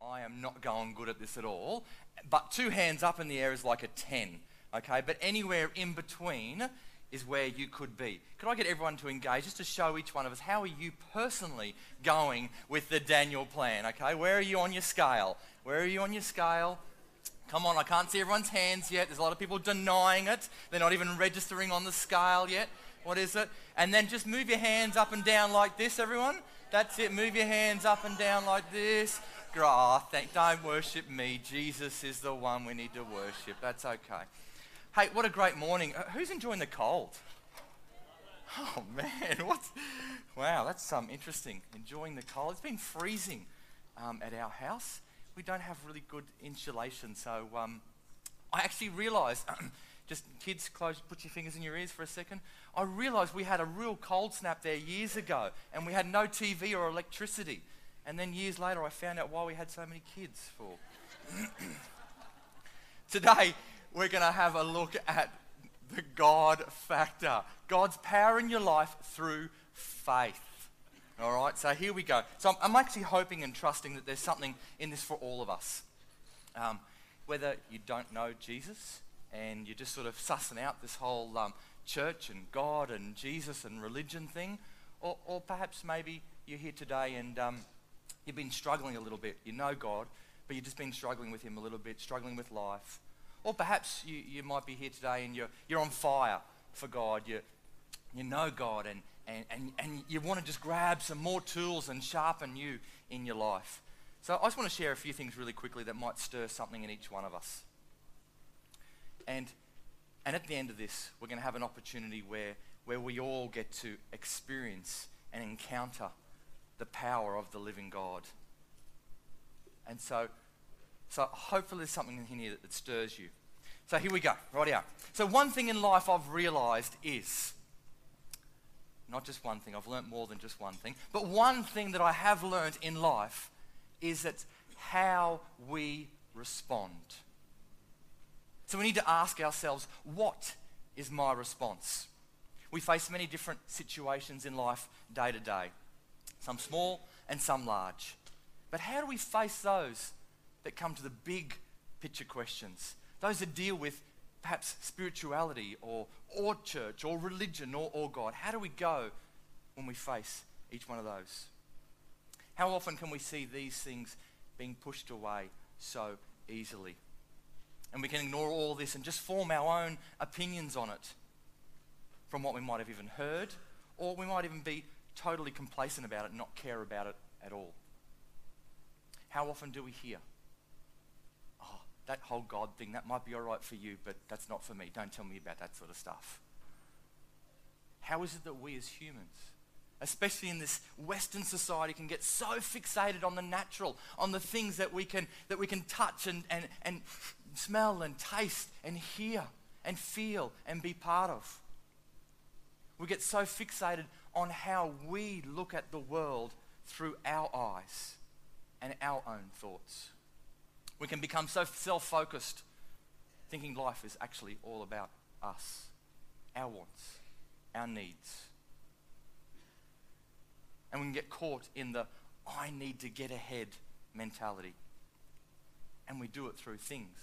I am not going good at this at all. But two hands up in the air is like a 10, okay? But anywhere in between is where you could be. Could I get everyone to engage just to show each one of us how are you personally going with the Daniel plan, okay? Where are you on your scale? Where are you on your scale? Come on, I can't see everyone's hands yet. There's a lot of people denying it. They're not even registering on the scale yet. What is it? And then just move your hands up and down like this, everyone. That's it. Move your hands up and down like this. Oh, thank, don't worship me. Jesus is the one we need to worship. That's okay. Hey, what a great morning. Uh, who's enjoying the cold? Oh man, what's wow? That's um, interesting. Enjoying the cold. It's been freezing um, at our house. We don't have really good insulation, so um, I actually realised. just kids, close, put your fingers in your ears for a second. I realised we had a real cold snap there years ago, and we had no TV or electricity. And then years later, I found out why we had so many kids for. Today, we're going to have a look at the God factor God's power in your life through faith. All right, so here we go. So I'm, I'm actually hoping and trusting that there's something in this for all of us. Um, whether you don't know Jesus and you're just sort of sussing out this whole um, church and God and Jesus and religion thing, or, or perhaps maybe you're here today and um, you've been struggling a little bit. You know God, but you've just been struggling with Him a little bit, struggling with life. Or perhaps you, you might be here today and you're, you're on fire for God. You, you know God and, and, and, and you want to just grab some more tools and sharpen you in your life. So I just want to share a few things really quickly that might stir something in each one of us. And, and at the end of this, we're going to have an opportunity where, where we all get to experience and encounter the power of the living God. And so so hopefully there's something in here that, stirs you. So here we go, right here. So one thing in life I've realized is, not just one thing, I've learned more than just one thing, but one thing that I have learned in life is that how we respond. So we need to ask ourselves, what is my response? We face many different situations in life day to day, some small and some large. But how do we face those that come to the big picture questions, those that deal with perhaps spirituality or, or church or religion or, or God. How do we go when we face each one of those? How often can we see these things being pushed away so easily? And we can ignore all this and just form our own opinions on it from what we might have even heard, or we might even be totally complacent about it not care about it at all. How often do we hear? Oh, that whole God thing, that might be all right for you, but that's not for me. Don't tell me about that sort of stuff. How is it that we as humans, especially in this Western society, can get so fixated on the natural, on the things that we can, that we can touch and, and, and smell and taste and hear and feel and be part of? We get so fixated on how we look at the world through our eyes and our own thoughts. We can become so self focused, thinking life is actually all about us, our wants, our needs. And we can get caught in the I need to get ahead mentality. And we do it through things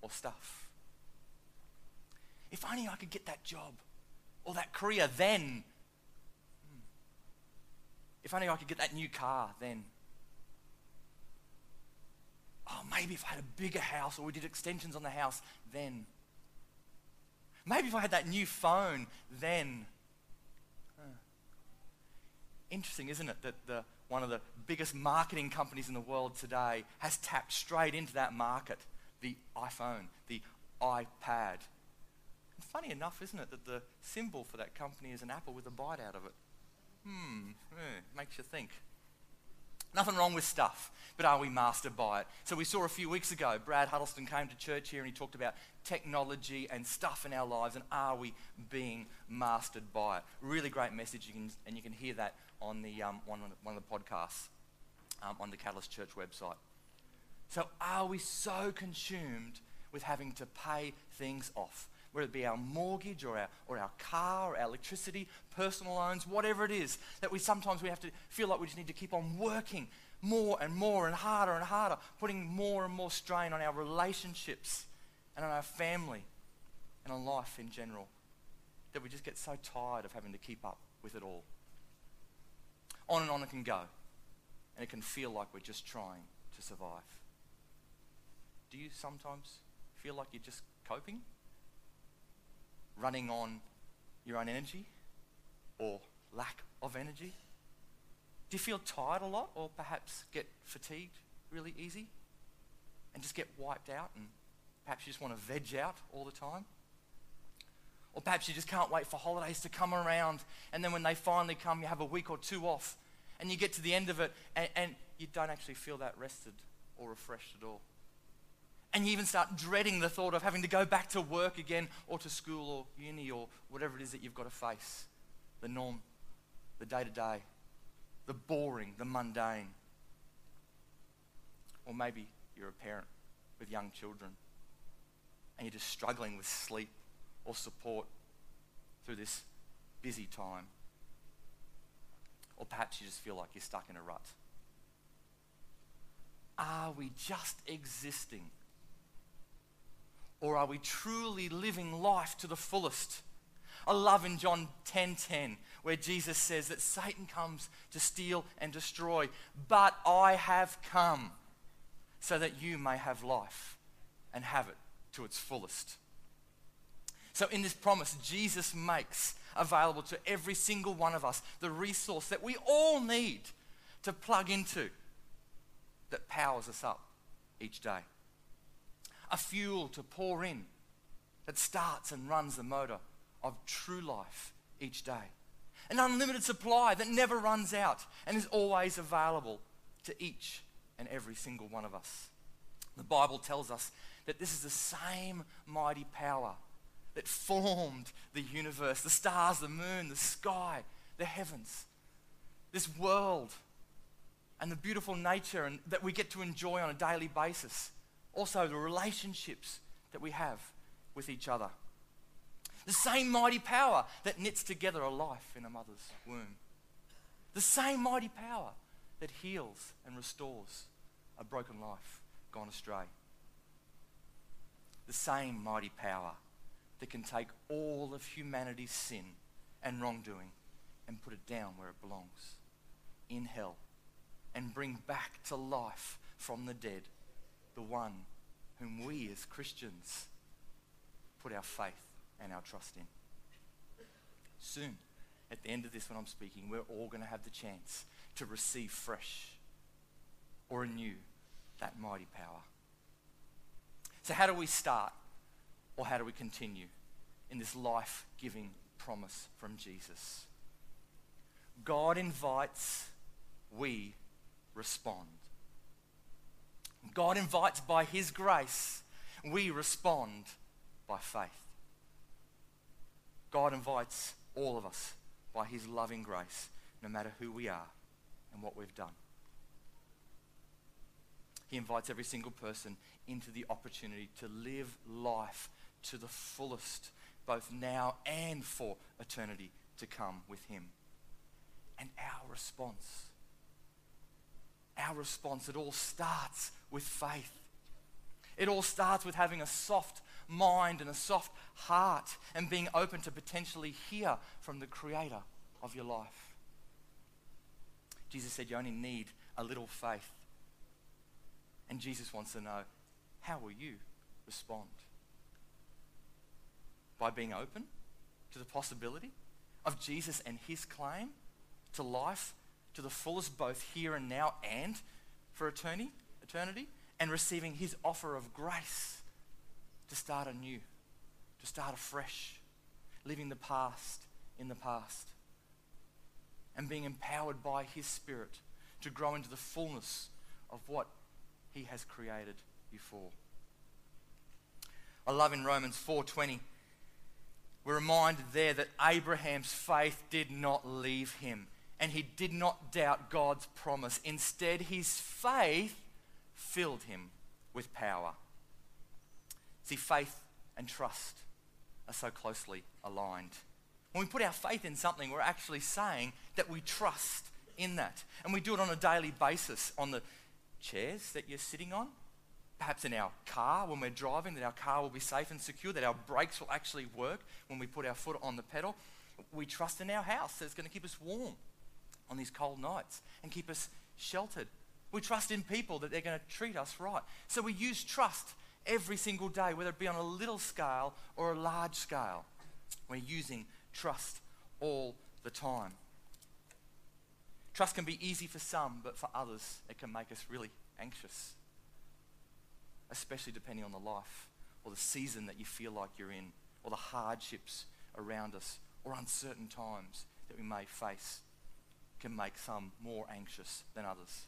or stuff. If only I could get that job or that career then. If only I could get that new car then oh, maybe if I had a bigger house or we did extensions on the house, then. Maybe if I had that new phone, then. Interesting, isn't it, that the, one of the biggest marketing companies in the world today has tapped straight into that market the iPhone, the iPad. And funny enough, isn't it, that the symbol for that company is an apple with a bite out of it? Hmm, makes you think. Nothing wrong with stuff, but are we mastered by it? So we saw a few weeks ago, Brad Huddleston came to church here and he talked about technology and stuff in our lives and are we being mastered by it? Really great message, you can, and you can hear that on the, um, one, one of the podcasts um, on the Catalyst Church website. So are we so consumed with having to pay things off? Whether it be our mortgage or our, or our car or our electricity, personal loans, whatever it is, that we sometimes we have to feel like we just need to keep on working more and more and harder and harder, putting more and more strain on our relationships and on our family and on life in general, that we just get so tired of having to keep up with it all. On and on it can go, and it can feel like we're just trying to survive. Do you sometimes feel like you're just coping? Running on your own energy or lack of energy? Do you feel tired a lot or perhaps get fatigued really easy and just get wiped out and perhaps you just want to veg out all the time? Or perhaps you just can't wait for holidays to come around and then when they finally come, you have a week or two off and you get to the end of it and, and you don't actually feel that rested or refreshed at all. And you even start dreading the thought of having to go back to work again or to school or uni or whatever it is that you've got to face. The norm, the day to day, the boring, the mundane. Or maybe you're a parent with young children and you're just struggling with sleep or support through this busy time. Or perhaps you just feel like you're stuck in a rut. Are we just existing? Or are we truly living life to the fullest? I love in John 10:10 10, 10, where Jesus says that Satan comes to steal and destroy, but I have come so that you may have life and have it to its fullest. So, in this promise, Jesus makes available to every single one of us the resource that we all need to plug into that powers us up each day. A fuel to pour in that starts and runs the motor of true life each day. An unlimited supply that never runs out and is always available to each and every single one of us. The Bible tells us that this is the same mighty power that formed the universe, the stars, the moon, the sky, the heavens, this world, and the beautiful nature and, that we get to enjoy on a daily basis. Also, the relationships that we have with each other. The same mighty power that knits together a life in a mother's womb. The same mighty power that heals and restores a broken life gone astray. The same mighty power that can take all of humanity's sin and wrongdoing and put it down where it belongs in hell and bring back to life from the dead the one whom we as Christians put our faith and our trust in. Soon, at the end of this, when I'm speaking, we're all going to have the chance to receive fresh or anew that mighty power. So, how do we start or how do we continue in this life giving promise from Jesus? God invites, we respond. God invites by His grace, we respond by faith. God invites all of us by his loving grace, no matter who we are and what we've done. He invites every single person into the opportunity to live life to the fullest, both now and for eternity to come with him. And our response, our response, it all starts with faith. It all starts with having a soft mind and a soft heart and being open to potentially hear from the Creator of your life. Jesus said you only need a little faith. And Jesus wants to know how will you respond? By being open to the possibility of Jesus and his claim to life to the fullest, both here and now and for eternity, eternity, and receiving his offer of grace to start anew, to start afresh, leaving the past in the past, and being empowered by His Spirit to grow into the fullness of what He has created before. I love in Romans 4:20 we're reminded there that Abraham's faith did not leave him and he did not doubt God's promise. Instead, his faith filled him with power. See, faith and trust are so closely aligned. When we put our faith in something, we're actually saying that we trust in that. And we do it on a daily basis on the chairs that you're sitting on, perhaps in our car when we're driving, that our car will be safe and secure, that our brakes will actually work when we put our foot on the pedal. We trust in our house that it's going to keep us warm on these cold nights and keep us sheltered. We trust in people that they're going to treat us right. So we use trust every single day, whether it be on a little scale or a large scale. We're using trust all the time. Trust can be easy for some, but for others, it can make us really anxious, especially depending on the life or the season that you feel like you're in, or the hardships around us, or uncertain times that we may face can make some more anxious than others.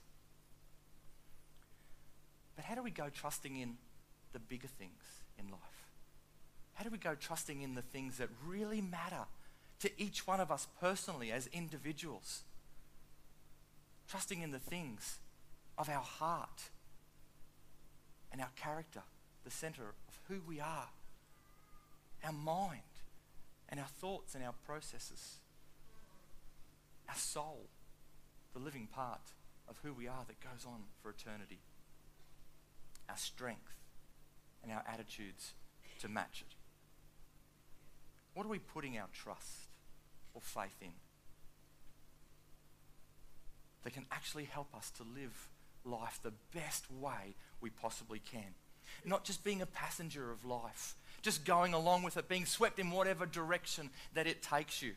But how do we go trusting in the bigger things in life? How do we go trusting in the things that really matter to each one of us personally as individuals? Trusting in the things of our heart and our character, the center of who we are, our mind and our thoughts and our processes, our soul, the living part of who we are that goes on for eternity, our strength and our attitudes to match it. What are we putting our trust or faith in? That can actually help us to live life the best way we possibly can. Not just being a passenger of life, just going along with it, being swept in whatever direction that it takes you,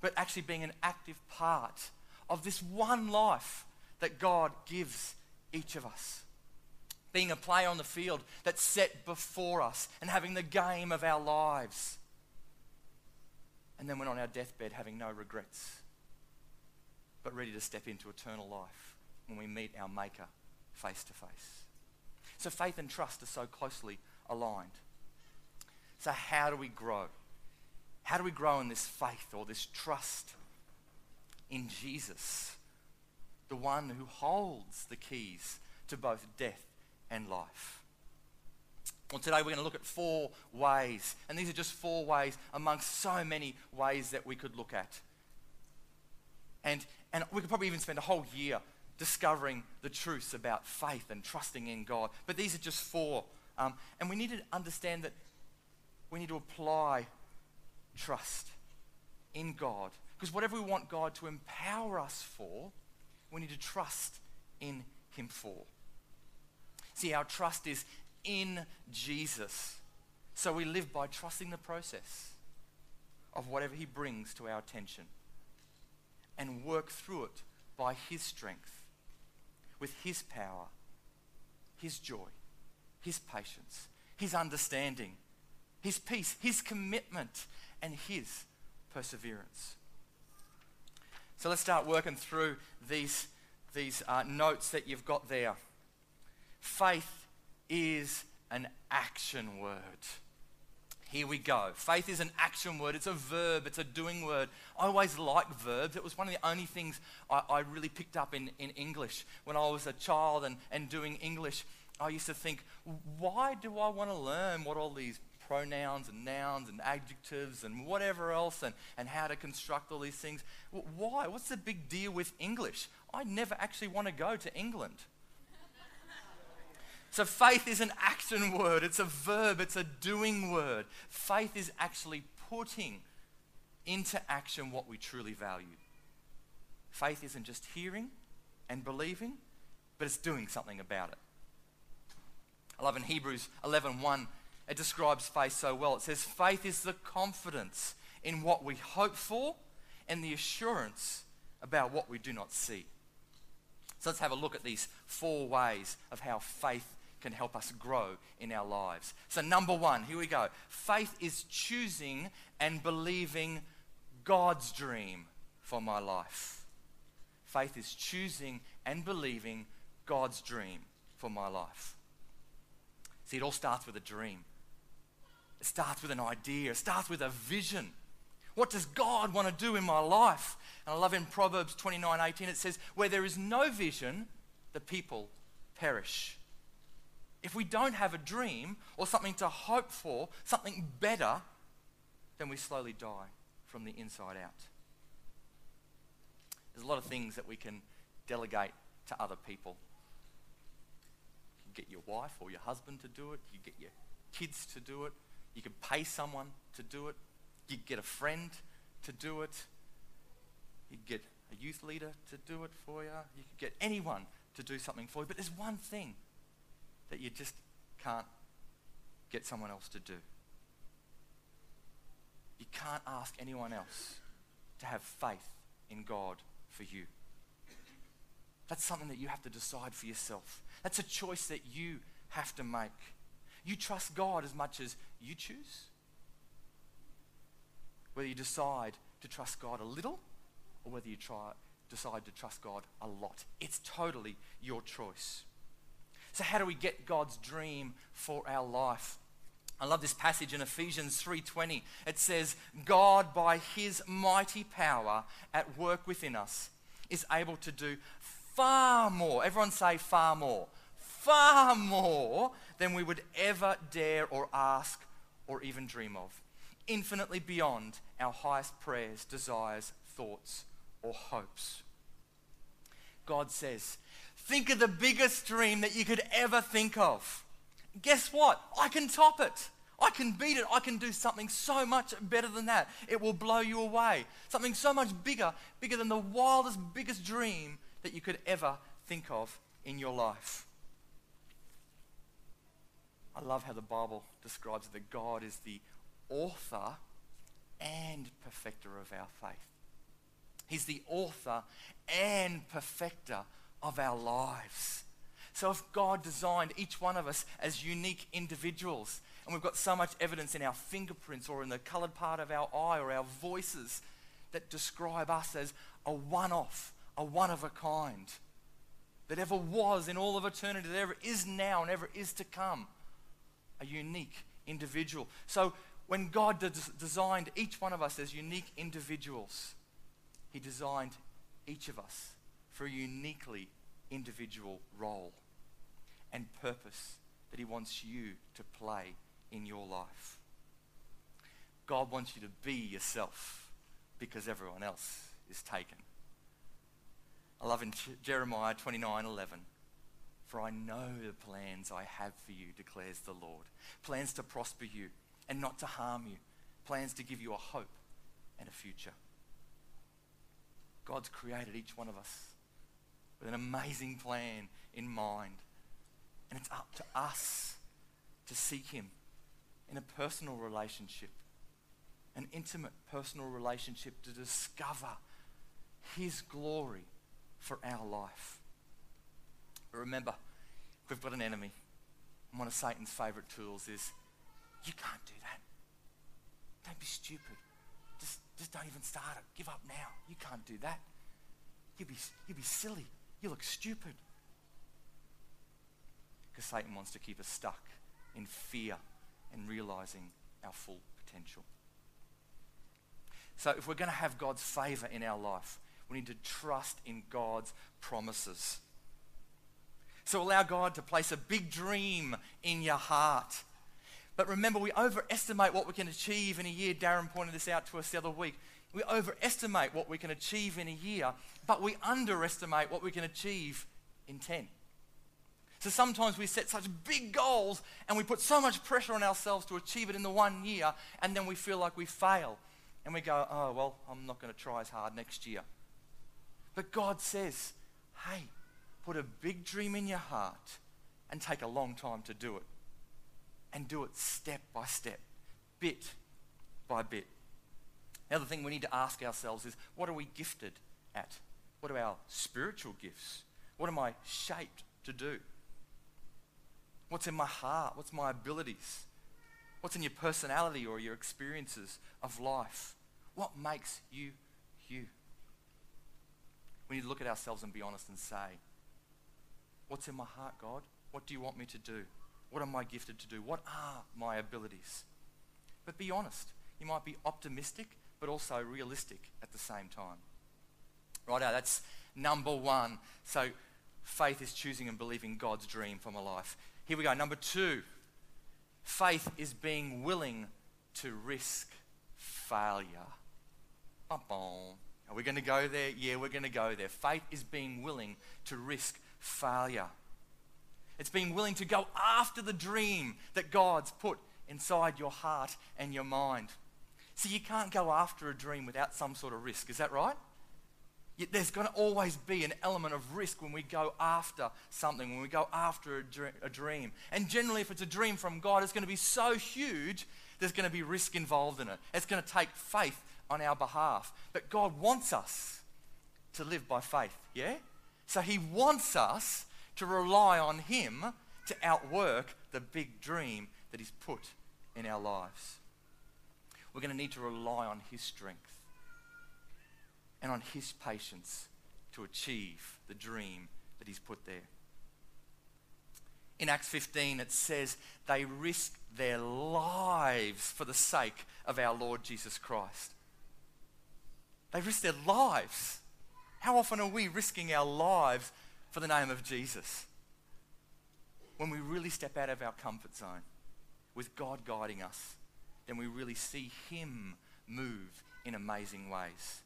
but actually being an active part of this one life that God gives each of us. Being a player on the field that's set before us and having the game of our lives and then when on our deathbed having no regrets, but ready to step into eternal life when we meet our Maker face to face. So faith and trust are so closely aligned. So, how do we grow? How do we grow in this faith or this trust in Jesus, the one who holds the keys to both death and life? Well, today we're going to look at four ways, and these are just four ways amongst so many ways that we could look at. And, and we could probably even spend a whole year discovering the truths about faith and trusting in God. But these are just four. Um, and we need to understand that we need to apply trust in God. Because whatever we want God to empower us for, we need to trust in Him for. See, our trust is in Jesus. So we live by trusting the process of whatever He brings to our attention and work through it by His strength, with His power, His joy, His patience, His understanding, His peace, His commitment, and His perseverance. So let's start working through these, these uh, notes that you've got there. Faith is an action word. Here we go. Faith is an action word. It's a verb. It's a doing word. I always liked verbs. It was one of the only things I, I, really picked up in, in English. When I was a child and, and doing English, I used to think, why do I want to learn what all these pronouns and nouns and adjectives and whatever else and, and how to construct all these things? Why? What's the big deal with English? I never actually want to go to England. So faith is an action word, it's a verb, it's a doing word. Faith is actually putting into action what we truly value. Faith isn't just hearing and believing, but it's doing something about it. I love in Hebrews 11:1 it describes faith so well. It says faith is the confidence in what we hope for and the assurance about what we do not see. So let's have a look at these four ways of how faith can help us grow in our lives. So, number one, here we go. Faith is choosing and believing God's dream for my life. Faith is choosing and believing God's dream for my life. See, it all starts with a dream. It starts with an idea. It starts with a vision. What does God want to do in my life? And I love in Proverbs 29 18, it says, Where there is no vision, the people perish. if we don't have a dream or something to hope for, something better, then we slowly die from the inside out. There's a lot of things that we can delegate to other people. You can get your wife or your husband to do it, you get your kids to do it, you could pay someone to do it, you get a friend to do it, you get a youth leader to do it for you, you could get anyone to do something for you. But there's one thing that you just can't get someone else to do. You can't ask anyone else to have faith in God for you. That's something that you have to decide for yourself. That's a choice that you have to make. You trust God as much as you choose. Whether you decide to trust God a little or whether you try, decide to trust God a lot. It's totally your choice. So how do we get God's dream for our life? I love this passage in Ephesians 3:20. It says, "God by his mighty power at work within us is able to do far more. Everyone say far more. Far more than we would ever dare or ask or even dream of. Infinitely beyond our highest prayers, desires, thoughts, or hopes." God says, Think of the biggest dream that you could ever think of. Guess what? I can top it. I can beat it. I can do something so much better than that. It will blow you away. Something so much bigger, bigger than the wildest, biggest dream that you could ever think of in your life. I love how the Bible describes that God is the author and perfecter of our faith. He's the author and perfecter of our lives. So if God designed each one of us as unique individuals, and we've got so much evidence in our fingerprints or in the colored part of our eye or our voices that describe us as a one off, a one of a kind, that ever was in all of eternity, that ever is now and ever is to come, a unique individual. So when God de- designed each one of us as unique individuals, He designed each of us for a uniquely individual role and purpose that He wants you to play in your life. God wants you to be yourself because everyone else is taken. I love in Jeremiah 29 11. For I know the plans I have for you, declares the Lord. Plans to prosper you and not to harm you. Plans to give you a hope and a future. God's created each one of us with an amazing plan in mind. And it's up to us to seek Him in a personal relationship, an intimate personal relationship to discover His glory for our life. But remember, we've got an enemy. And one of Satan's favorite tools is you can't do that. Don't be stupid. Just, just don't even start it. Give up now. You can't do that. You'd be, you'd be silly. You look stupid. Because Satan wants to keep us stuck in fear and realizing our full potential. So, if we're going to have God's favor in our life, we need to trust in God's promises. So, allow God to place a big dream in your heart. But remember, we overestimate what we can achieve in a year. Darren pointed this out to us the other week. We overestimate what we can achieve in a year, but we underestimate what we can achieve in 10. So sometimes we set such big goals and we put so much pressure on ourselves to achieve it in the one year, and then we feel like we fail. And we go, oh, well, I'm not going to try as hard next year. But God says, hey, put a big dream in your heart and take a long time to do it. And do it step by step, bit by bit. The other thing we need to ask ourselves is what are we gifted at? What are our spiritual gifts? What am I shaped to do? What's in my heart? What's my abilities? What's in your personality or your experiences of life? What makes you you? We need to look at ourselves and be honest and say, What's in my heart, God? What do you want me to do? What am I gifted to do? What are my abilities? But be honest. You might be optimistic but also realistic at the same time. Right now, that's number one. So faith is choosing and believing God's dream for my life. Here we go. Number two faith is being willing to risk failure. Bum-bum. Are we going to go there? Yeah, we're going to go there. Faith is being willing to risk failure. It's being willing to go after the dream that God's put inside your heart and your mind. See, you can't go after a dream without some sort of risk. Is that right? Yet There's going to always be an element of risk when we go after something, when we go after a, dream. And generally, if it's a dream from God, it's going to be so huge, there's going to be risk involved in it. It's going to take faith on our behalf. But God wants us to live by faith, yeah? So He wants us to rely on Him to outwork the big dream that He's put in our lives. We're going to need to rely on His strength and on His patience to achieve the dream that He's put there. In Acts 15, it says they risked their lives for the sake of our Lord Jesus Christ. They risked their lives. How often are we risking our lives for the name of Jesus? When we really step out of our comfort zone with God guiding us, then we really see Him move in amazing ways.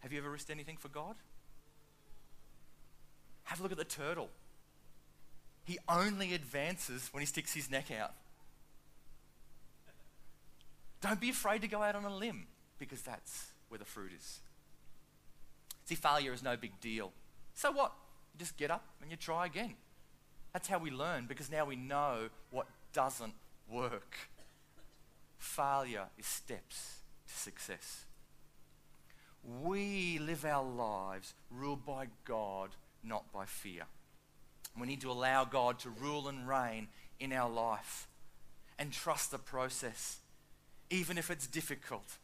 Have you ever risked anything for God? Have a look at the turtle. He only advances when he sticks his neck out. Don't be afraid to go out on a limb because that's where the fruit is. See, failure is no big deal. So what? You just get up and you try again. That's how we learn because now we know what doesn't work. Failure is steps to success. We live our lives ruled by God, not by fear. We need to allow God to rule and reign in our life and trust the process, even if it's difficult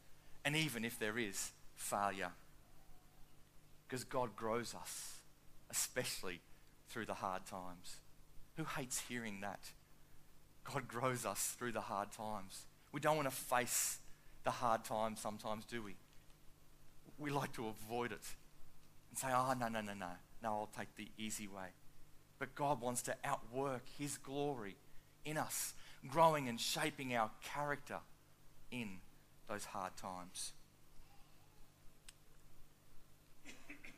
and even if there is failure. Because God grows us, especially through the hard times. Who hates hearing that? God grows us through the hard times. We don't want to face the hard times sometimes, do we? We like to avoid it and say, oh, no, no, no, no. No, I'll take the easy way. But God wants to outwork His glory in us, growing and shaping our character in those hard times.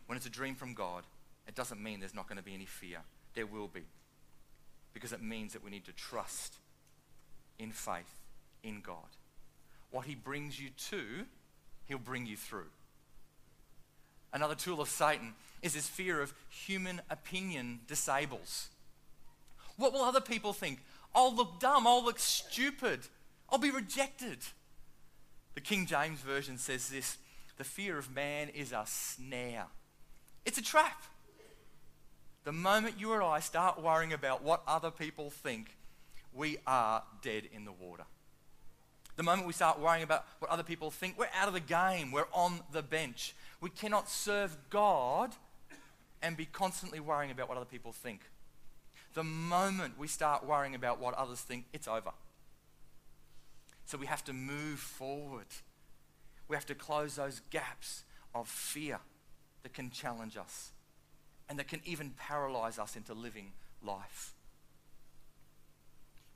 When it's a dream from God, it doesn't mean there's not going to be any fear. There will be. Because it means that we need to trust in faith in God. What He brings you to, He'll bring you through. Another tool of Satan is his fear of human opinion disables. What will other people think? I'll look dumb. I'll look stupid. I'll be rejected. The King James Version says this the fear of man is a snare, it's a trap. The moment you or I start worrying about what other people think, we are dead in the water. The moment we start worrying about what other people think, we're out of the game. We're on the bench. We cannot serve God and be constantly worrying about what other people think. The moment we start worrying about what others think, it's over. So we have to move forward. We have to close those gaps of fear that can challenge us and that can even paralyze us into living life.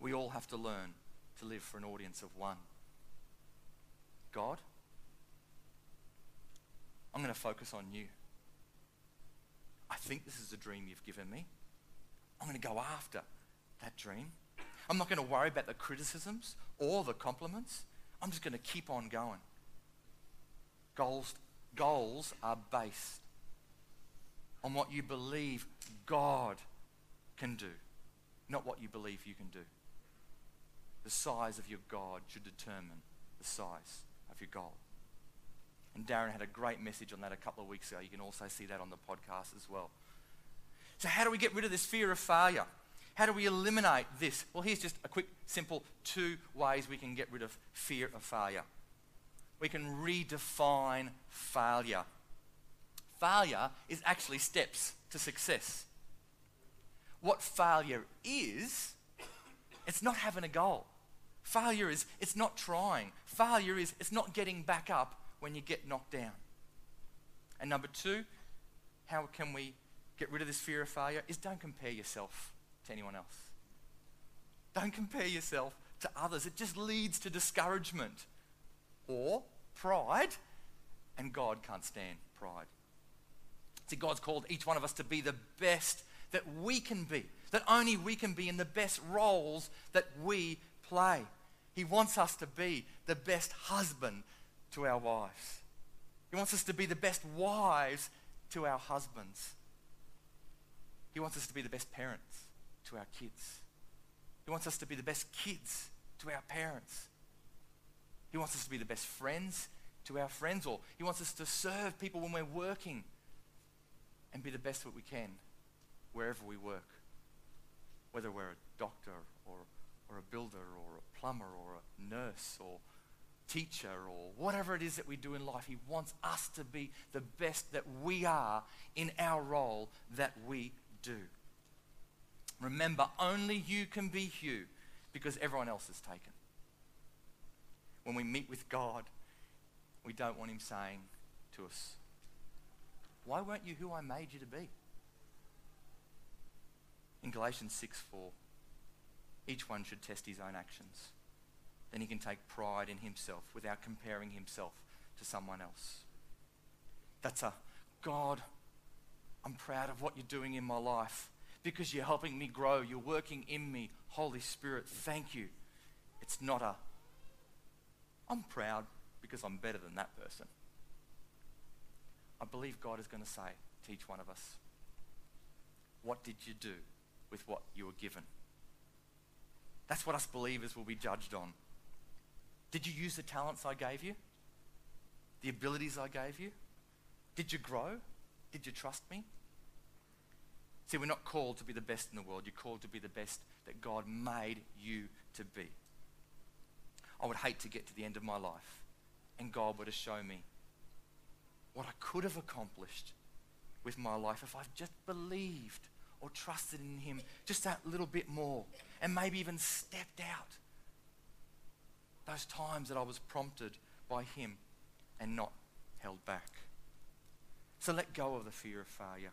We all have to learn to live for an audience of one. God, I'm going to focus on you. I think this is a dream you've given me. I'm going to go after that dream. I'm not going to worry about the criticisms or the compliments. I'm just going to keep on going. Goals, goals are based on what you believe God can do, not what you believe you can do. The size of your God should determine the size of your goal. And Darren had a great message on that a couple of weeks ago. You can also see that on the podcast as well. So, how do we get rid of this fear of failure? How do we eliminate this? Well, here's just a quick, simple two ways we can get rid of fear of failure. We can redefine failure. Failure is actually steps to success. What failure is, it's not having a goal. Failure is it's not trying. Failure is it's not getting back up when you get knocked down. And number two, how can we get rid of this fear of failure? Is don't compare yourself to anyone else. Don't compare yourself to others. It just leads to discouragement or pride, and God can't stand pride. See, God's called each one of us to be the best that we can be, that only we can be in the best roles that we play. He wants us to be the best husband to our wives. He wants us to be the best wives to our husbands. He wants us to be the best parents to our kids. He wants us to be the best kids to our parents. He wants us to be the best friends to our friends, or He wants us to serve people when we're working and be the best that we can wherever we work. Whether we're a doctor or, or a builder or a plumber or a nurse or teacher or whatever it is that we do in life, He wants us to be the best that we are in our role that we do. Remember, only you can be you because everyone else is taken. When we meet with God, we don't want Him saying to us, Why weren't you who I made you to be? In Galatians 6 4, each one should test his own actions. Then he can take pride in himself without comparing himself to someone else. That's a God, I'm proud of what you're doing in my life because you're helping me grow. You're working in me. Holy Spirit, thank you. It's not a, I'm proud because I'm better than that person. I believe God is going to say to each one of us, What did you do with what you were given? That's what us believers will be judged on. Did you use the talents I gave you? The abilities I gave you? Did you grow? Did you trust me? See, we're not called to be the best in the world. You're called to be the best that God made you to be. I would hate to get to the end of my life and God were to show me what I could have accomplished with my life if I've just believed or trusted in Him just that little bit more and maybe even stepped out. Those times that I was prompted by Him and not held back. So let go of the fear of failure.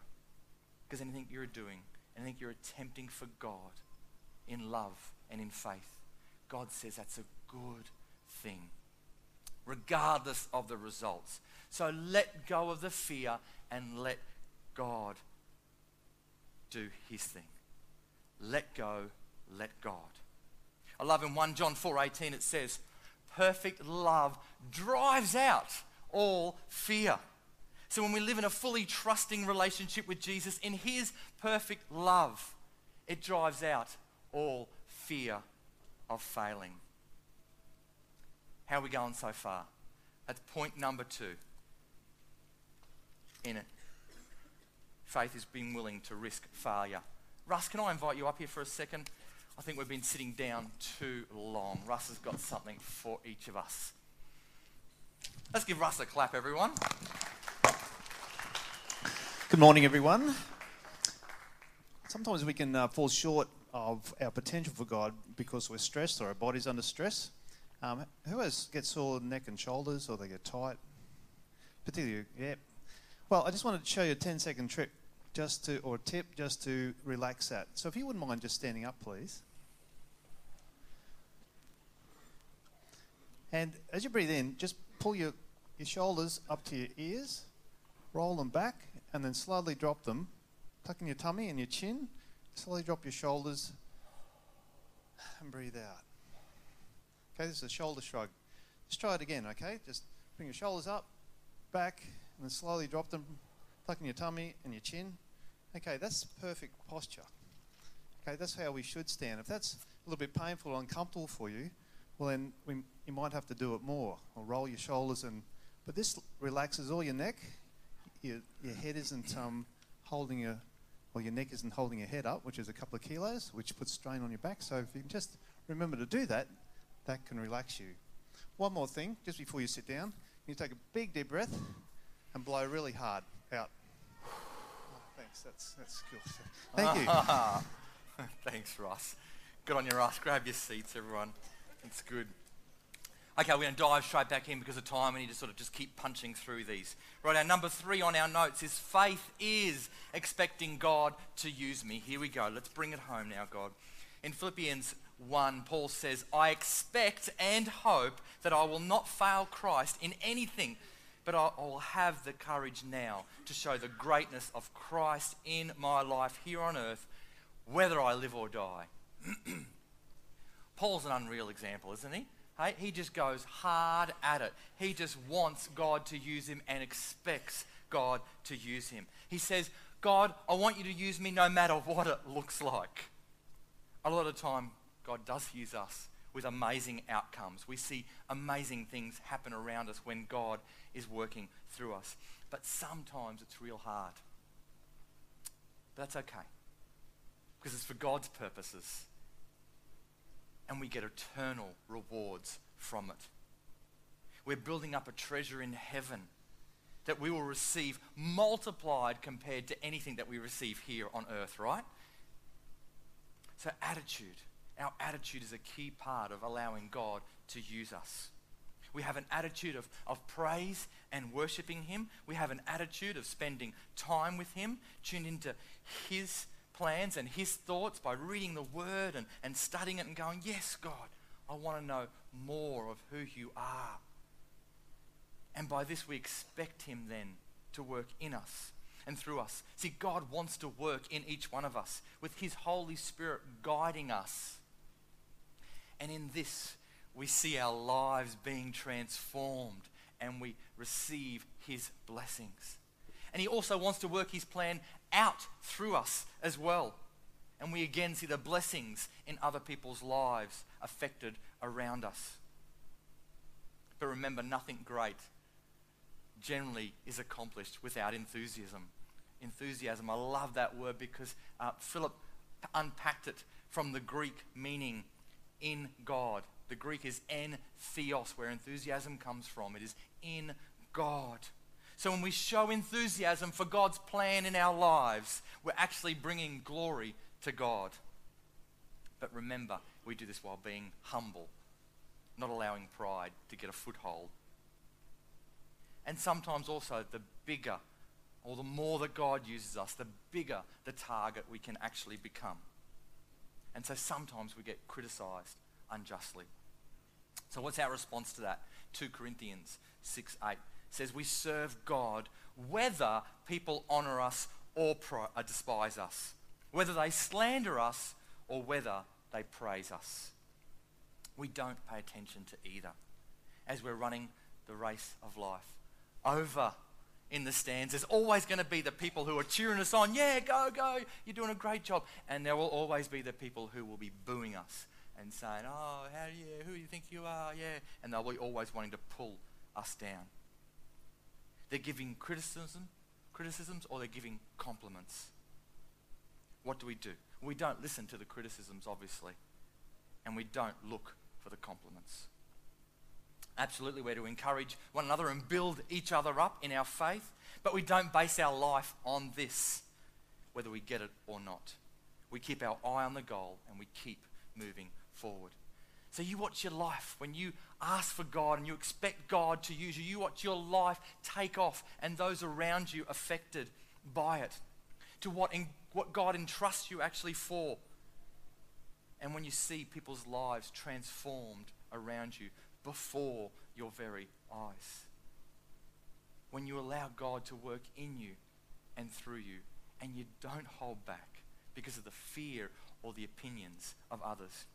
Because anything you're doing, anything you're attempting for God in love and in faith, God says that's a good thing, regardless of the results. So let go of the fear and let God do his thing. Let go, let God. I love in 1 John 4:18 it says, "Perfect love drives out all fear." So when we live in a fully trusting relationship with Jesus in his perfect love, it drives out all fear of failing. How are we going so far? That's point number two in it. Faith is being willing to risk failure. Russ, can I invite you up here for a second? I think we've been sitting down too long. Russ has got something for each of us. Let's give Russ a clap, everyone. Good morning, everyone. Sometimes we can uh, fall short of our potential for God because we're stressed or our body's under stress. Um, who has get sore neck and shoulders or they get tight? Particularly, yeah. Well, I just wanted to show you a 10 second trick just to, or tip just to relax that. So if you wouldn't mind just standing up, please. And as you breathe in, just pull your, your shoulders up to your ears, roll them back, and then slowly drop them, tucking your tummy and your chin. Slowly drop your shoulders and breathe out. Okay, this is a shoulder shrug. Just try it again, okay? Just bring your shoulders up, back, and then slowly drop them, tucking your tummy and your chin. Okay, that's perfect posture. Okay, that's how we should stand. If that's a little bit painful or uncomfortable for you, well then we, you might have to do it more, or roll your shoulders and. But this relaxes all your neck, your, your head isn't um, holding your, or your neck isn't holding your head up, which is a couple of kilos, which puts strain on your back. So if you can just remember to do that, that can relax you. One more thing, just before you sit down, you take a big deep breath and blow really hard out. Oh, thanks, that's, that's good. Thank you. thanks, Ross. Good on your Ross. Grab your seats, everyone. It's good. Okay, we're going to dive straight back in because of time. We need to sort of just keep punching through these. Right, our number three on our notes is faith is expecting God to use me. Here we go. Let's bring it home now, God. In Philippians 1, Paul says, I expect and hope that I will not fail Christ in anything, but I will have the courage now to show the greatness of Christ in my life here on earth, whether I live or die. Paul's an unreal example, isn't he? Hey, he just goes hard at it. He just wants God to use him and expects God to use him. He says, God, I want you to use me no matter what it looks like. A lot of time, God does use us with amazing outcomes. We see amazing things happen around us when God is working through us. But sometimes it's real hard. But that's okay. Because it's for God's purposes and we get eternal rewards from it. We're building up a treasure in heaven that we will receive multiplied compared to anything that we receive here on earth, right? So, attitude. Our attitude is a key part of allowing God to use us. We have an attitude of, of praise and worshiping Him. We have an attitude of spending time with Him, tuned into His plans and his thoughts by reading the word and, and studying it and going, Yes, God, I want to know more of who you are. And by this, we expect him then to work in us and through us. See, God wants to work in each one of us with his Holy Spirit guiding us. And in this, we see our lives being transformed and we receive his blessings. And he also wants to work his plan out through us as well. And we again see the blessings in other people's lives affected around us. But remember, nothing great generally is accomplished without enthusiasm. Enthusiasm, I love that word because uh, Philip unpacked it from the Greek meaning in God. The Greek is en theos, where enthusiasm comes from. It is in God. So when we show enthusiasm for God's plan in our lives, we're actually bringing glory to God. But remember, we do this while being humble, not allowing pride to get a foothold. And sometimes also, the bigger or the more that God uses us, the bigger the target we can actually become. And so sometimes we get criticized unjustly. So, what's our response to that? 2 Corinthians 6 8 says we serve God whether people honor us or uh, despise us, whether they slander us or whether they praise us. We don't pay attention to either as we're running the race of life. Over in the stands, there's always going to be the people who are cheering us on. Yeah, go, go, you're doing a great job. And there will always be the people who will be booing us and saying, oh, how do you, who do you think you are? Yeah. And they'll be always wanting to pull us down. They're giving criticism, criticisms or they're giving compliments. What do we do? We don't listen to the criticisms, obviously, and we don't look for the compliments. Absolutely, we're to encourage one another and build each other up in our faith, but we don't base our life on this, whether we get it or not. We keep our eye on the goal and we keep moving forward. So you watch your life when you ask for God and you expect God to use you. You watch your life take off and those around you affected by it. To what, in, what God entrusts you actually for. And when you see people's lives transformed around you before your very eyes. When you allow God to work in you and through you and you don't hold back because of the fear or the opinions of others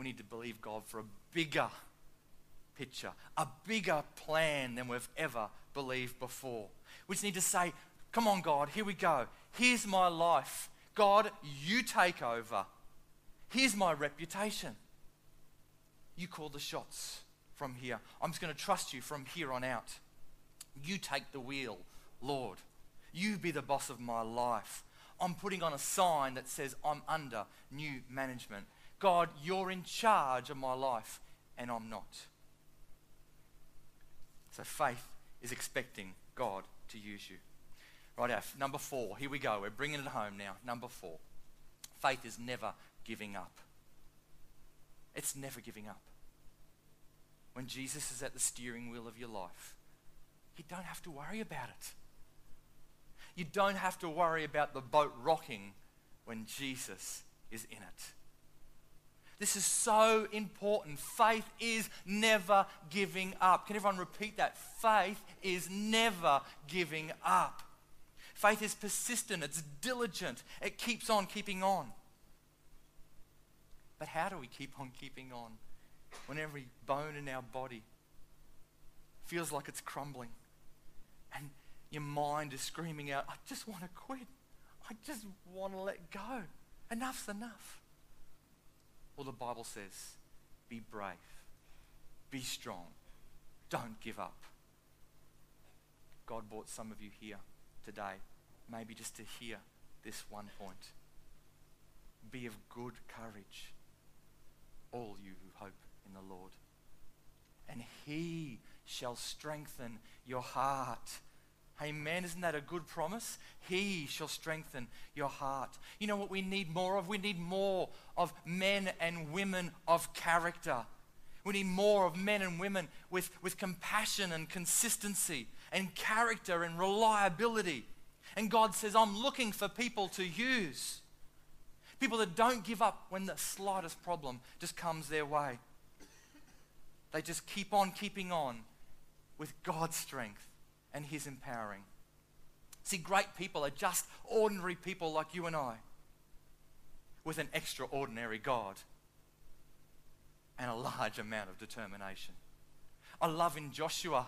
we need to believe God for a bigger picture, a bigger plan than we've ever believed before. We just need to say, Come on, God, here we go. Here's my life. God, you take over. Here's my reputation. You call the shots from here. I'm just going to trust you from here on out. You take the wheel, Lord. You be the boss of my life. I'm putting on a sign that says I'm under new management. God, you're in charge of my life, and I'm not. So faith is expecting God to use you. Right out, number four. Here we go. We're bringing it home now. Number four. Faith is never giving up. It's never giving up. When Jesus is at the steering wheel of your life, you don't have to worry about it. You don't have to worry about the boat rocking when Jesus is in it. This is so important. Faith is never giving up. Can everyone repeat that? Faith is never giving up. Faith is persistent, it's diligent, it keeps on keeping on. But how do we keep on keeping on when every bone in our body feels like it's crumbling and your mind is screaming out, I just want to quit. I just want to let go. Enough's enough. Well, the Bible says, be brave, be strong, don't give up. God brought some of you here today, maybe just to hear this one point. Be of good courage, all you who hope in the Lord. And he shall strengthen your heart. Amen. Isn't that a good promise? He shall strengthen your heart. You know what we need more of? We need more of men and women of character. We need more of men and women with, with compassion and consistency and character and reliability. And God says, I'm looking for people to use. People that don't give up when the slightest problem just comes their way. They just keep on keeping on with God's strength and His empowering. See, great people are just ordinary people like you and I with an extraordinary God and a large amount of determination. I love in Joshua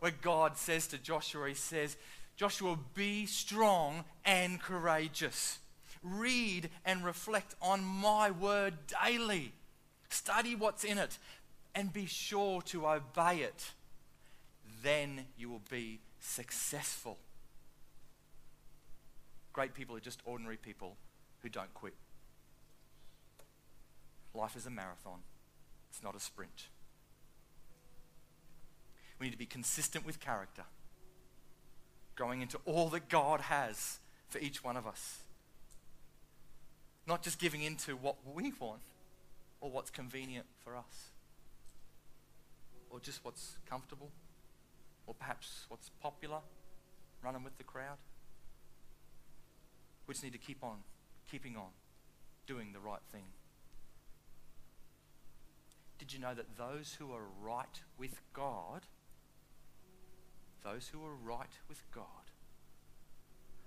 where God says to Joshua, He says, Joshua, be strong and courageous. Read and reflect on my word daily. Study what's in it and be sure to obey it. Then you will be successful. Great people are just ordinary people who don't quit. Life is a marathon, it's not a sprint. We need to be consistent with character, growing into all that God has for each one of us. Not just giving into what we want or what's convenient for us, or just what's comfortable, or perhaps what's popular, running with the crowd. We just need to keep on, keeping on, doing the right thing. Did you know that those who are right with God, those who are right with God,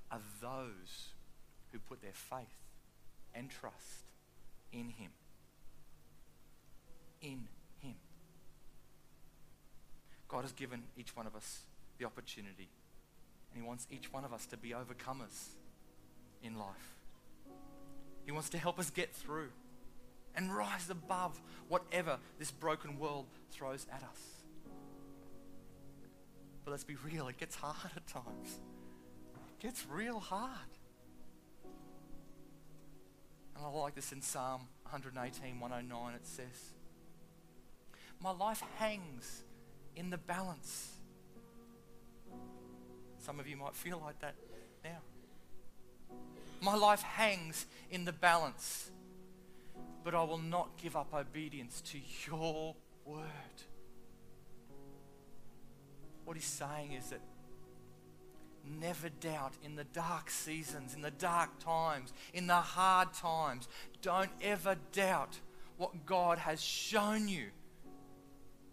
are those who put their faith and trust in Him? In. God has given each one of us the opportunity, and He wants each one of us to be overcomers in life. He wants to help us get through and rise above whatever this broken world throws at us. But let's be real, it gets hard at times. It gets real hard. And I like this in Psalm 118, 109. It says, My life hangs in the balance. Some of you might feel like that now. My life hangs in the balance but I will not give up obedience to your word. What he's saying is that never doubt in the dark seasons, in the dark times, in the hard times. Don't ever doubt what God has shown you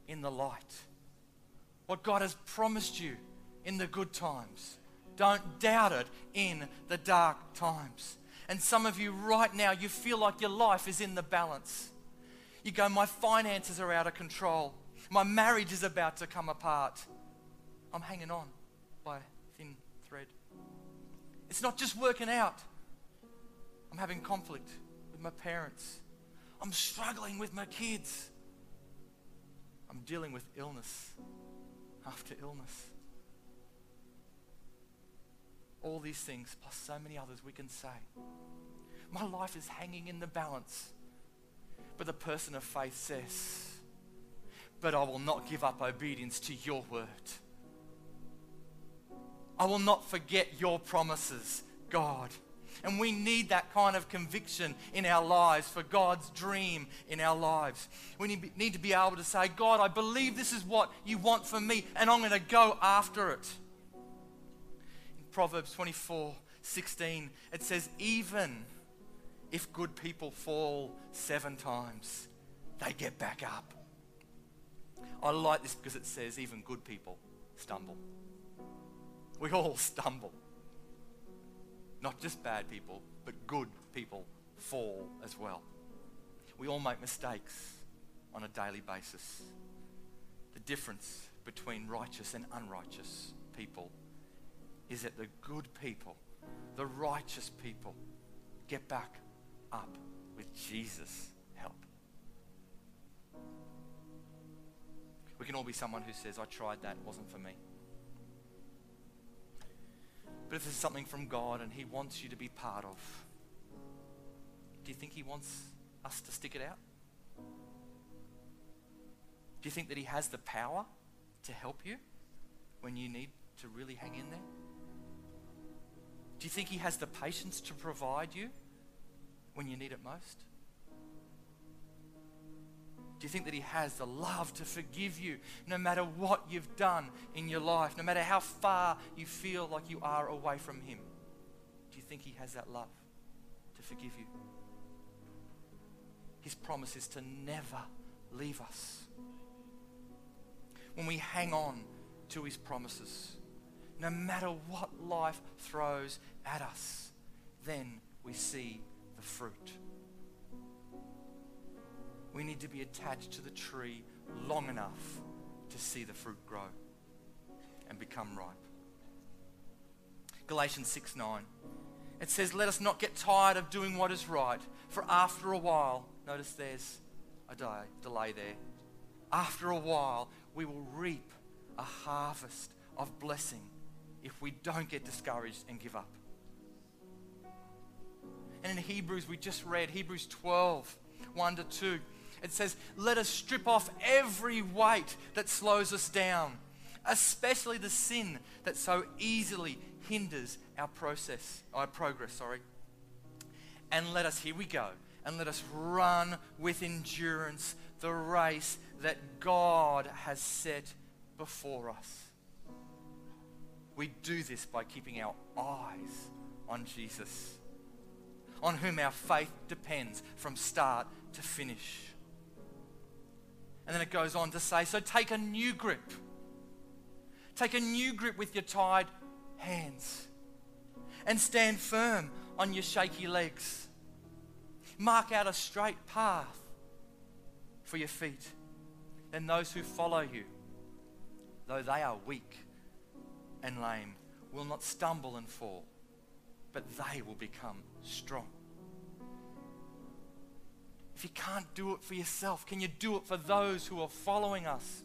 in the light, what God has promised you in the good times. Don't doubt it in the dark times. And some of you right now, you feel like your life is in the balance. You go, My finances are out of control. My marriage is about to come apart. I'm hanging on by a thin thread. It's not just working out. I'm having conflict with my parents. I'm struggling with my kids. I'm dealing with illness after illness. All these things, plus so many others we can say. My life is hanging in the balance. But the person of faith says, But I will not give up obedience to your word. I will not forget your promises, God. And we need that kind of conviction in our lives for God's dream in our lives. We need to be able to say, God, I believe this is what you want for me, and I'm going to go after it. In Proverbs 24 16, it says, Even if good people fall seven times, they get back up. I like this because it says, even good people stumble. We all stumble. Not just bad people, but good people fall as well. We all make mistakes on a daily basis. The difference between righteous and unrighteous people is that the good people, the righteous people, get back up with Jesus' help. We can all be someone who says, I tried that, it wasn't for me. But if there's something from God and He wants you to be part of, do you think He wants us to stick it out? Do you think that He has the power to help you when you need to really hang in there? Do you think He has the patience to provide you when you need it most? Do you think that He has the love to forgive you no matter what you've done in your life, no matter how far you feel like you are away from Him? Do you think He has that love to forgive you? His promise is to never leave us. When we hang on to His promises, no matter what life throws at us, then we see the fruit we need to be attached to the tree long enough to see the fruit grow and become ripe. Galatians 6 9. It says, Let us not get tired of doing what is right, for after a while, notice there's a delay, there. After a while, we will reap a harvest of blessing if we don't get discouraged and give up. And in Hebrews, we just read Hebrews 12 1 to 2 it says, Let us strip off every weight that slows us down, especially the sin that so easily hinders our process, our progress, sorry. And let us, here we go, and let us run with endurance the race that God has set before us. We do this by keeping our eyes on Jesus, on whom our faith depends from start to finish. And then it goes on to say, so take a new grip. Take a new grip with your tied hands and stand firm on your shaky legs. Mark out a straight path for your feet. Then those who follow you, though they are weak and lame, will not stumble and fall, but they will become strong. If you can't do it for yourself, can you do it for those who are following us?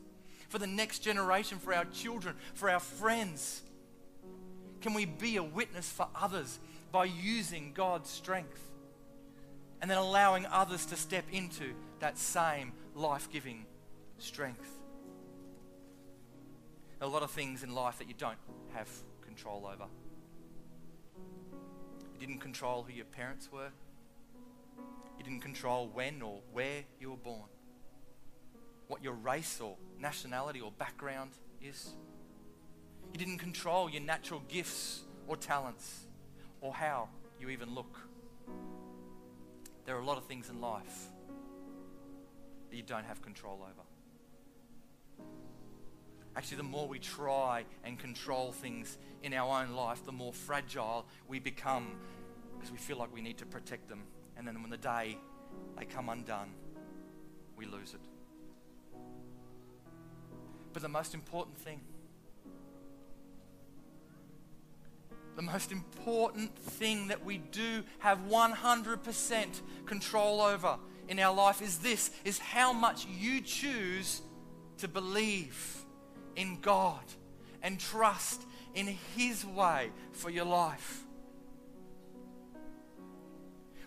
For the next generation, for our children, for our friends? Can we be a witness for others by using God's strength and then allowing others to step into that same life giving strength? a lot of things in life that you don't have control over. You didn't control who your parents were. You didn't control when or where you were born, what your race or nationality or background is. You didn't control your natural gifts or talents or how you even look. There are a lot of things in life that you don't have control over. Actually, the more we try and control things in our own life, the more fragile we become because we feel like we need to protect them and then when the day they come undone, we lose it. But the most important thing, the most important thing that we do have 100% control over in our life is this is how much you choose to believe in God and trust in his way for your life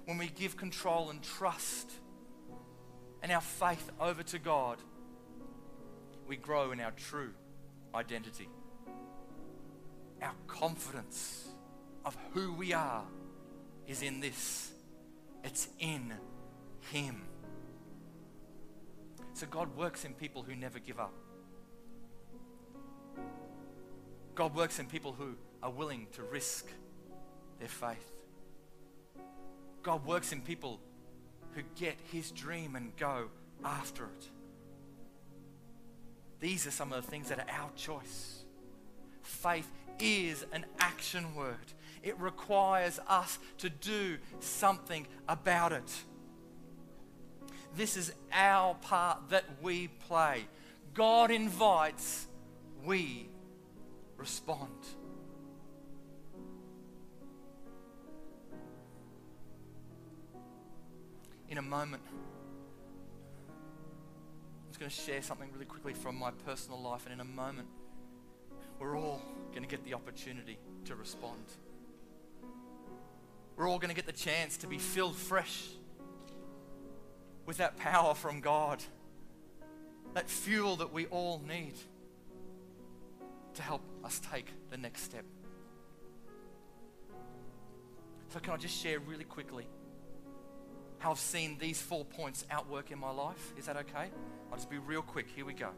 when we give control and trust and our faith over to God, we grow in our true identity. Our confidence of who we are is in this it's in Him. So God works in people who never give up. God works in people who are willing to risk their faith. God works in people who get his dream and go after it. These are some of the things that are our choice. Faith is an action word. It requires us to do something about it. This is our part that we play. God invites, we respond. In a moment, I'm just going to share something really quickly from my personal life, and in a moment, we're all going to get the opportunity to respond. We're all going to get the chance to be filled fresh with that power from God, that fuel that we all need to help us take the next step. So, can I just share really quickly how I've seen these four points outwork in my life? Is that okay? I'll just be real quick. Here we go.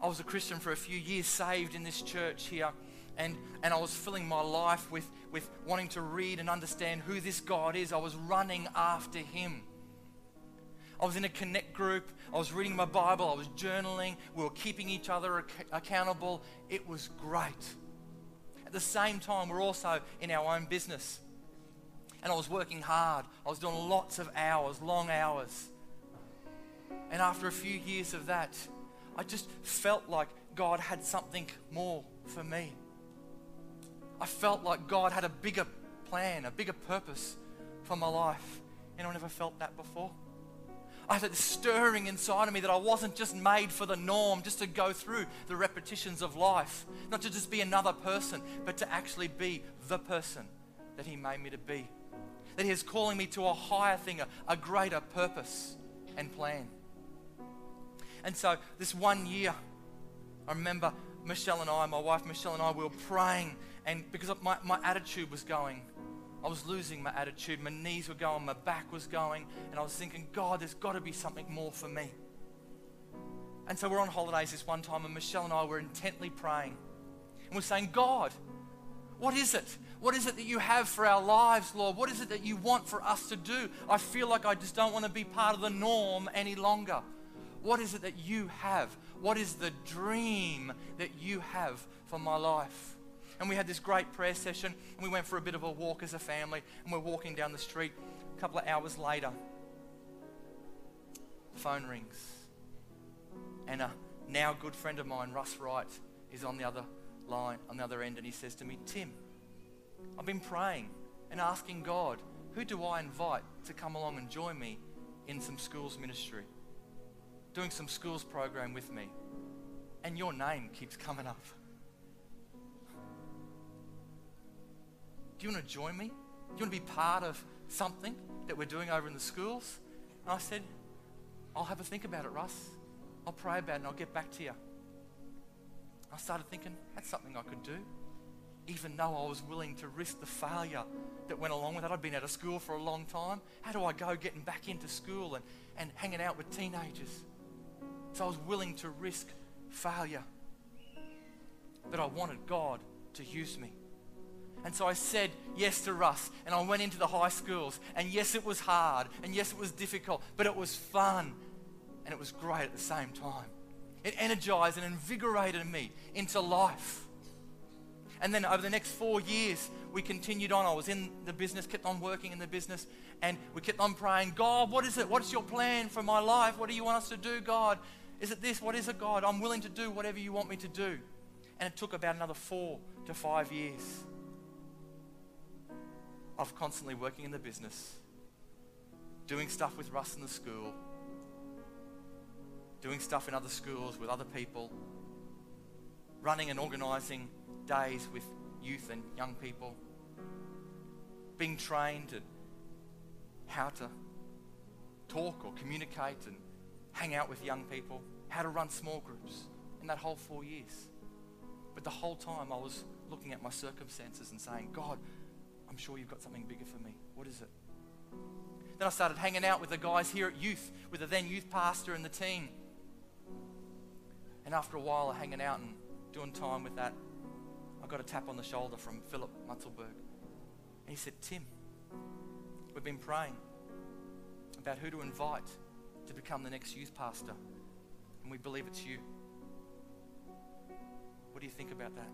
I was a Christian for a few years, saved in this church here, and, and I was filling my life with, with wanting to read and understand who this God is. I was running after Him. I was in a connect group. I was reading my Bible. I was journaling. We were keeping each other ac- accountable. It was great. At the same time, we're also in our own business. And I was working hard. I was doing lots of hours, long hours. And after a few years of that, I just felt like God had something more for me. I felt like God had a bigger plan, a bigger purpose for my life. And I never felt that before. I had this stirring inside of me that I wasn't just made for the norm, just to go through the repetitions of life, not to just be another person, but to actually be the person that He made me to be. That He is calling me to a higher thing, a, a greater purpose and plan. And so, this one year, I remember Michelle and I, my wife Michelle and I, we were praying, and because my, my attitude was going, I was losing my attitude. My knees were going, my back was going, and I was thinking, God, there's got to be something more for me. And so we're on holidays this one time, and Michelle and I were intently praying. And we're saying, God, what is it? What is it that you have for our lives, Lord? What is it that you want for us to do? I feel like I just don't want to be part of the norm any longer. What is it that you have? What is the dream that you have for my life? And we had this great prayer session, and we went for a bit of a walk as a family, and we're walking down the street. A couple of hours later, phone rings. And a now good friend of mine, Russ Wright, is on the other line, on the other end, and he says to me, Tim, I've been praying and asking God, who do I invite to come along and join me in some schools ministry? Doing some schools program with me. And your name keeps coming up. Do you want to join me? Do you want to be part of something that we're doing over in the schools? And I said, I'll have a think about it, Russ. I'll pray about it and I'll get back to you. I started thinking, that's something I could do. Even though I was willing to risk the failure that went along with it. I'd been out of school for a long time. How do I go getting back into school and, and hanging out with teenagers? So I was willing to risk failure. But I wanted God to use me. And so I said yes to Russ, and I went into the high schools. And yes, it was hard, and yes, it was difficult, but it was fun, and it was great at the same time. It energized and invigorated me into life. And then over the next four years, we continued on. I was in the business, kept on working in the business, and we kept on praying, God, what is it? What's your plan for my life? What do you want us to do, God? Is it this? What is it, God? I'm willing to do whatever you want me to do. And it took about another four to five years of constantly working in the business, doing stuff with Russ in the school, doing stuff in other schools with other people, running and organizing days with youth and young people, being trained at how to talk or communicate and hang out with young people, how to run small groups in that whole four years. But the whole time I was looking at my circumstances and saying, God, I'm sure you've got something bigger for me. What is it? Then I started hanging out with the guys here at youth, with the then youth pastor and the team. And after a while of hanging out and doing time with that, I got a tap on the shoulder from Philip Mutzelberg. And he said, Tim, we've been praying about who to invite to become the next youth pastor. And we believe it's you. What do you think about that?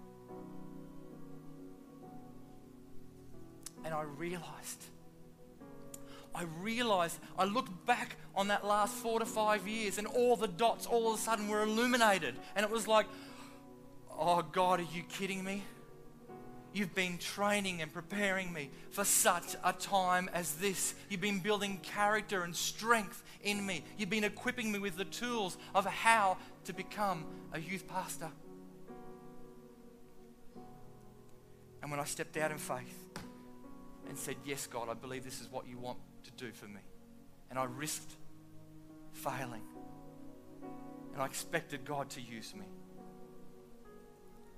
And I realized, I realized, I looked back on that last four to five years and all the dots all of a sudden were illuminated. And it was like, oh God, are you kidding me? You've been training and preparing me for such a time as this. You've been building character and strength in me. You've been equipping me with the tools of how to become a youth pastor. And when I stepped out in faith and said, Yes, God, I believe this is what you want to do for me, and I risked failing, and I expected God to use me.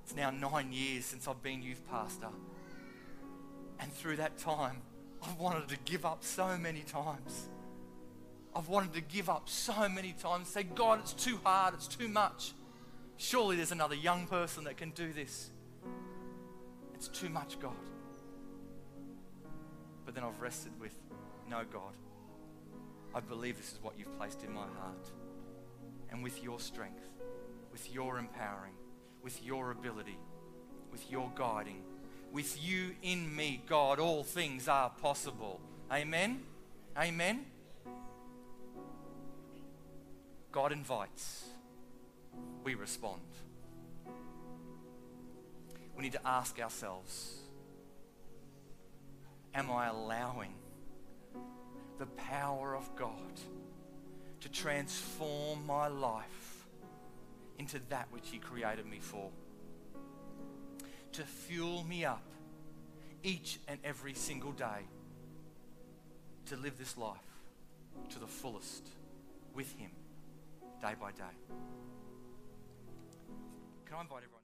It's now nine years since I've been youth pastor. And through that time, I've wanted to give up so many times. I've wanted to give up so many times. Say, God, it's too hard, it's too much. Surely there's another young person that can do this. It's too much, God. But then I've rested with, no, God. I believe this is what you've placed in my heart. And with your strength, with your empowering, with your ability, with your guiding, with you in me, God, all things are possible. Amen? Amen? God invites, we respond we need to ask ourselves Am I allowing the power of God to transform my life into that which He created me for? To fuel me up each and every single day to live this life to the fullest with Him day by day. Can I invite everyone?